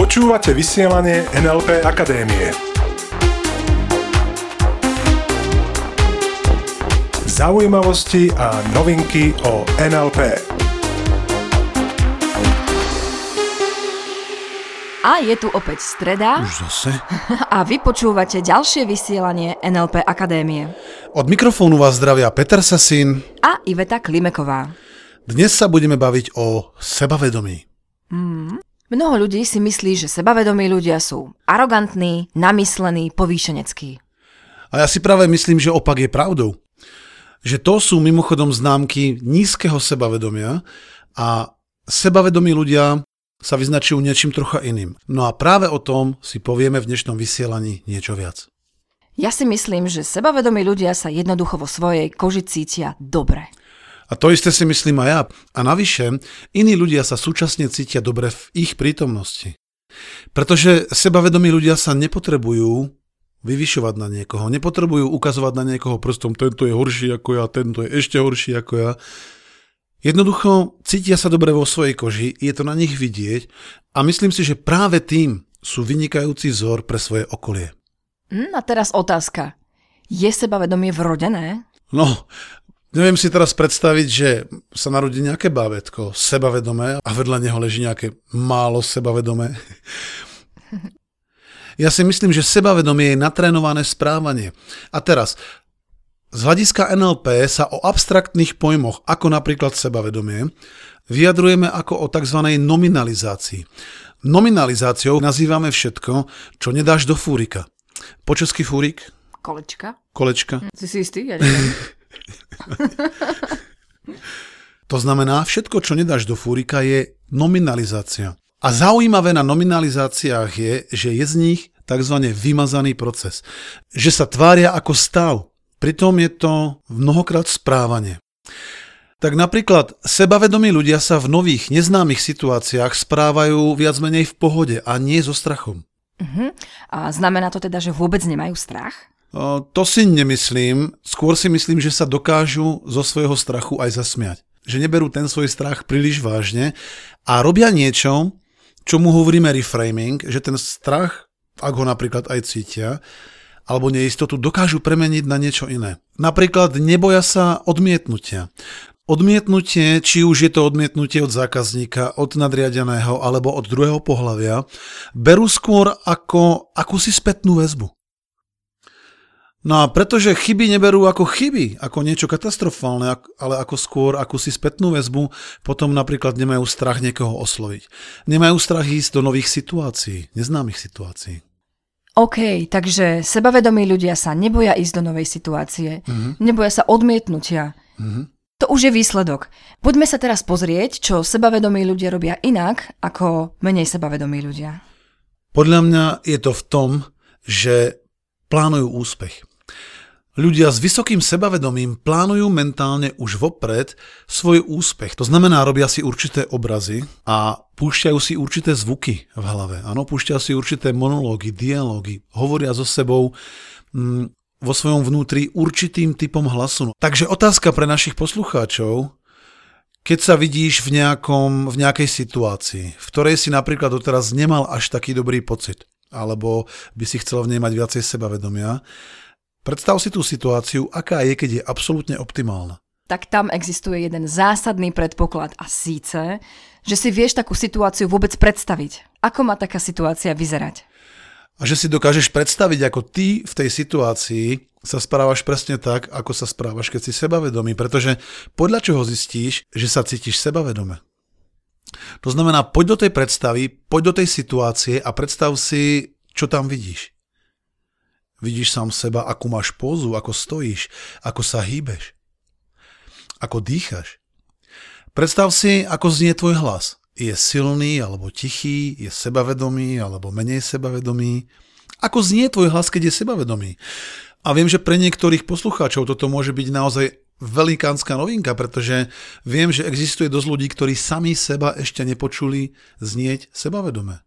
Počúvate vysielanie NLP Akadémie. Zaujímavosti a novinky o NLP. A je tu opäť streda Už zase? a vy počúvate ďalšie vysielanie NLP Akadémie. Od mikrofónu vás zdravia Peter Sasín. A Iveta Klimeková. Dnes sa budeme baviť o sebavedomí. Mnoho ľudí si myslí, že sebavedomí ľudia sú arogantní, namyslení, povýšeneckí. A ja si práve myslím, že opak je pravdou. Že to sú mimochodom známky nízkeho sebavedomia a sebavedomí ľudia sa vyznačujú niečím trocha iným. No a práve o tom si povieme v dnešnom vysielaní niečo viac. Ja si myslím, že sebavedomí ľudia sa jednoducho vo svojej koži cítia dobre. A to isté si myslím aj ja. A navyše, iní ľudia sa súčasne cítia dobre v ich prítomnosti. Pretože sebavedomí ľudia sa nepotrebujú vyvyšovať na niekoho, nepotrebujú ukazovať na niekoho prstom, tento je horší ako ja, tento je ešte horší ako ja. Jednoducho cítia sa dobre vo svojej koži, je to na nich vidieť a myslím si, že práve tým sú vynikajúci vzor pre svoje okolie. Hm, a teraz otázka. Je sebavedomie vrodené? No, neviem si teraz predstaviť, že sa narodí nejaké bábätko sebavedomé a vedľa neho leží nejaké málo sebavedomé. Ja si myslím, že sebavedomie je natrénované správanie. A teraz, z hľadiska NLP sa o abstraktných pojmoch, ako napríklad sebavedomie, vyjadrujeme ako o tzv. nominalizácii. Nominalizáciou nazývame všetko, čo nedáš do fúrika. Po česky fúrik? Kolečka? Kolečka? Si si istý? Ja neviem. To znamená, všetko, čo nedáš do fúrika, je nominalizácia. A zaujímavé na nominalizáciách je, že je z nich tzv. vymazaný proces. Že sa tvária ako stav. Pritom je to mnohokrát správanie. Tak napríklad sebavedomí ľudia sa v nových neznámych situáciách správajú viac menej v pohode a nie so strachom. A znamená to teda, že vôbec nemajú strach? To si nemyslím, skôr si myslím, že sa dokážu zo svojho strachu aj zasmiať. Že neberú ten svoj strach príliš vážne a robia niečo, čomu hovoríme reframing, že ten strach, ak ho napríklad aj cítia, alebo neistotu, dokážu premeniť na niečo iné. Napríklad neboja sa odmietnutia. Odmietnutie, či už je to odmietnutie od zákazníka, od nadriadeného alebo od druhého pohľavia, berú skôr ako akúsi spätnú väzbu. No a pretože chyby neberú ako chyby, ako niečo katastrofálne, ale ako skôr akúsi spätnú väzbu, potom napríklad nemajú strach niekoho osloviť. Nemajú strach ísť do nových situácií, neznámych situácií. OK, takže sebavedomí ľudia sa neboja ísť do novej situácie, neboja sa odmietnutia. To už je výsledok. Poďme sa teraz pozrieť, čo sebavedomí ľudia robia inak ako menej sebavedomí ľudia. Podľa mňa je to v tom, že plánujú úspech. Ľudia s vysokým sebavedomím plánujú mentálne už vopred svoj úspech. To znamená, robia si určité obrazy a púšťajú si určité zvuky v hlave. Áno, púšťajú si určité monológy, dialógy, hovoria so sebou mm, vo svojom vnútri určitým typom hlasu. Takže otázka pre našich poslucháčov, keď sa vidíš v, nejakom, v nejakej situácii, v ktorej si napríklad doteraz nemal až taký dobrý pocit, alebo by si chcel v nej mať viacej sebavedomia, predstav si tú situáciu, aká je, keď je absolútne optimálna. Tak tam existuje jeden zásadný predpoklad a síce, že si vieš takú situáciu vôbec predstaviť. Ako má taká situácia vyzerať? A že si dokážeš predstaviť, ako ty v tej situácii sa správaš presne tak, ako sa správaš, keď si sebavedomý. Pretože podľa čoho zistíš, že sa cítiš sebavedome? To znamená, poď do tej predstavy, poď do tej situácie a predstav si, čo tam vidíš. Vidíš sám seba, akú máš pózu, ako stojíš, ako sa hýbeš, ako dýchaš. Predstav si, ako znie tvoj hlas. Je silný alebo tichý, je sebavedomý alebo menej sebavedomý. Ako znie tvoj hlas, keď je sebavedomý? A viem, že pre niektorých poslucháčov toto môže byť naozaj velikánska novinka, pretože viem, že existuje dosť ľudí, ktorí sami seba ešte nepočuli znieť sebavedome.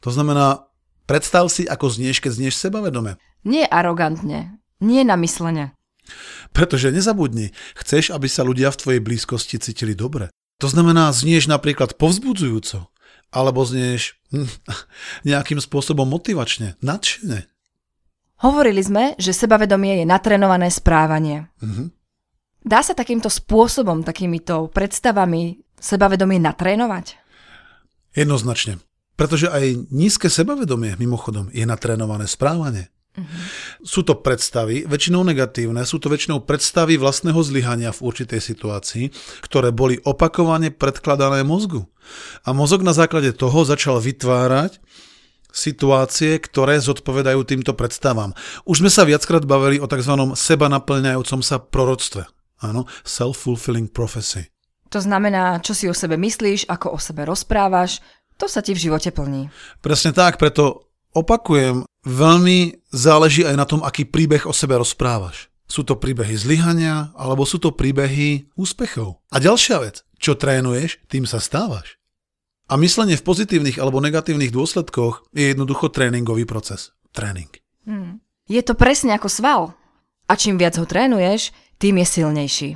To znamená, predstav si, ako znieš, keď znieš sebavedome. Nie arogantne, nie namyslene. Pretože nezabudni, chceš, aby sa ľudia v tvojej blízkosti cítili dobre. To znamená, znieš napríklad povzbudzujúco, alebo znieš nejakým spôsobom motivačne, nadšene. Hovorili sme, že sebavedomie je natrenované správanie. Mhm. Dá sa takýmto spôsobom, takýmito predstavami sebavedomie natrénovať? Jednoznačne. Pretože aj nízke sebavedomie, mimochodom, je natrénované správanie. Sú to predstavy, väčšinou negatívne, sú to väčšinou predstavy vlastného zlyhania v určitej situácii, ktoré boli opakovane predkladané mozgu. A mozog na základe toho začal vytvárať situácie, ktoré zodpovedajú týmto predstavám. Už sme sa viackrát bavili o tzv. seba naplňajúcom sa proroctve. Áno, self-fulfilling prophecy. To znamená, čo si o sebe myslíš, ako o sebe rozprávaš, to sa ti v živote plní. Presne tak, preto opakujem, veľmi záleží aj na tom, aký príbeh o sebe rozprávaš. Sú to príbehy zlyhania, alebo sú to príbehy úspechov. A ďalšia vec, čo trénuješ, tým sa stávaš. A myslenie v pozitívnych alebo negatívnych dôsledkoch je jednoducho tréningový proces. Tréning. Hmm. Je to presne ako sval. A čím viac ho trénuješ, tým je silnejší.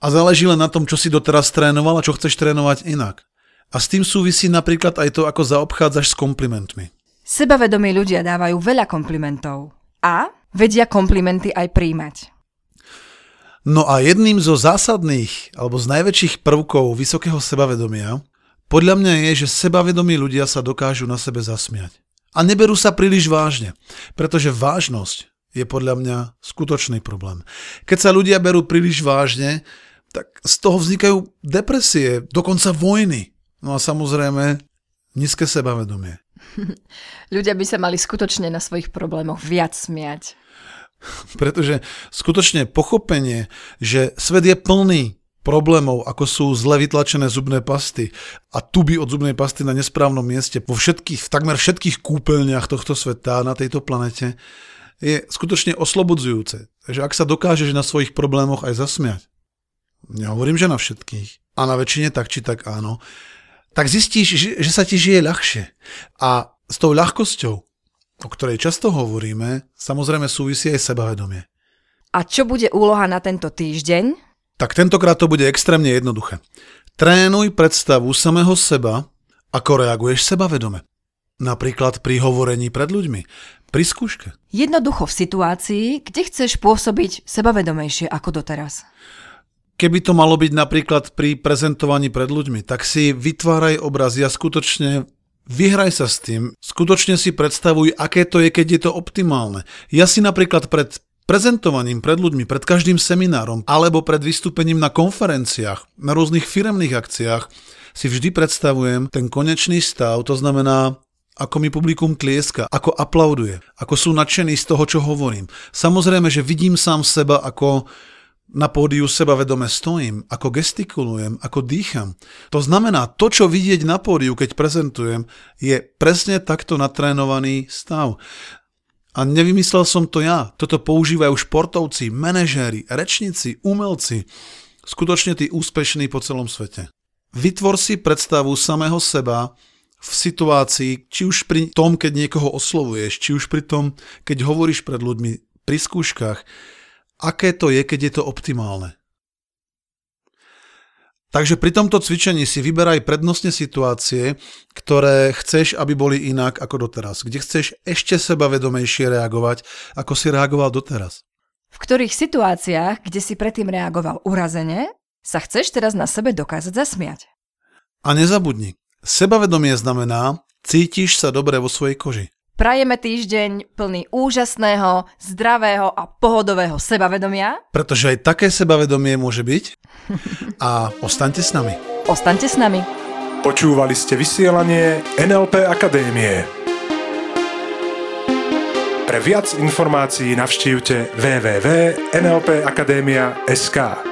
A záleží len na tom, čo si doteraz trénoval a čo chceš trénovať inak. A s tým súvisí napríklad aj to, ako zaobchádzaš s komplimentmi. Sebavedomí ľudia dávajú veľa komplimentov a vedia komplimenty aj príjmať. No a jedným zo zásadných alebo z najväčších prvkov vysokého sebavedomia podľa mňa je, že sebavedomí ľudia sa dokážu na sebe zasmiať. A neberú sa príliš vážne, pretože vážnosť je podľa mňa skutočný problém. Keď sa ľudia berú príliš vážne, tak z toho vznikajú depresie, dokonca vojny. No a samozrejme, nízke sebavedomie. Ľudia by sa mali skutočne na svojich problémoch viac smiať. Pretože skutočne pochopenie, že svet je plný problémov, ako sú zle vytlačené zubné pasty a tuby od zubnej pasty na nesprávnom mieste vo všetkých, v takmer všetkých kúpeľniach tohto sveta na tejto planete, je skutočne oslobodzujúce. Takže ak sa dokážeš na svojich problémoch aj zasmiať, nehovorím, že na všetkých, a na väčšine tak či tak áno, tak zistíš, že, že sa ti žije ľahšie. A s tou ľahkosťou, o ktorej často hovoríme, samozrejme súvisí aj sebavedomie. A čo bude úloha na tento týždeň? Tak tentokrát to bude extrémne jednoduché. Trénuj predstavu samého seba, ako reaguješ sebavedome. Napríklad pri hovorení pred ľuďmi, pri skúške. Jednoducho v situácii, kde chceš pôsobiť sebavedomejšie ako doteraz keby to malo byť napríklad pri prezentovaní pred ľuďmi, tak si vytváraj obraz a skutočne vyhraj sa s tým, skutočne si predstavuj, aké to je, keď je to optimálne. Ja si napríklad pred prezentovaním pred ľuďmi, pred každým seminárom alebo pred vystúpením na konferenciách, na rôznych firemných akciách si vždy predstavujem ten konečný stav, to znamená ako mi publikum tlieska, ako aplauduje, ako sú nadšení z toho, čo hovorím. Samozrejme, že vidím sám seba ako na pódiu sebavedome stojím, ako gestikulujem, ako dýcham. To znamená, to, čo vidieť na pódiu, keď prezentujem, je presne takto natrénovaný stav. A nevymyslel som to ja. Toto používajú športovci, manažéri, rečníci, umelci. Skutočne tí úspešní po celom svete. Vytvor si predstavu samého seba v situácii, či už pri tom, keď niekoho oslovuješ, či už pri tom, keď hovoríš pred ľuďmi, pri skúškach, aké to je, keď je to optimálne. Takže pri tomto cvičení si vyberaj prednostne situácie, ktoré chceš, aby boli inak ako doteraz. Kde chceš ešte sebavedomejšie reagovať, ako si reagoval doteraz. V ktorých situáciách, kde si predtým reagoval urazene, sa chceš teraz na sebe dokázať zasmiať. A nezabudni, sebavedomie znamená, cítiš sa dobre vo svojej koži. Prajeme týždeň plný úžasného, zdravého a pohodového sebavedomia. Pretože aj také sebavedomie môže byť. A ostaňte s nami. Ostaňte s nami. Počúvali ste vysielanie NLP Akadémie. Pre viac informácií navštívte www.nlpakademia.sk.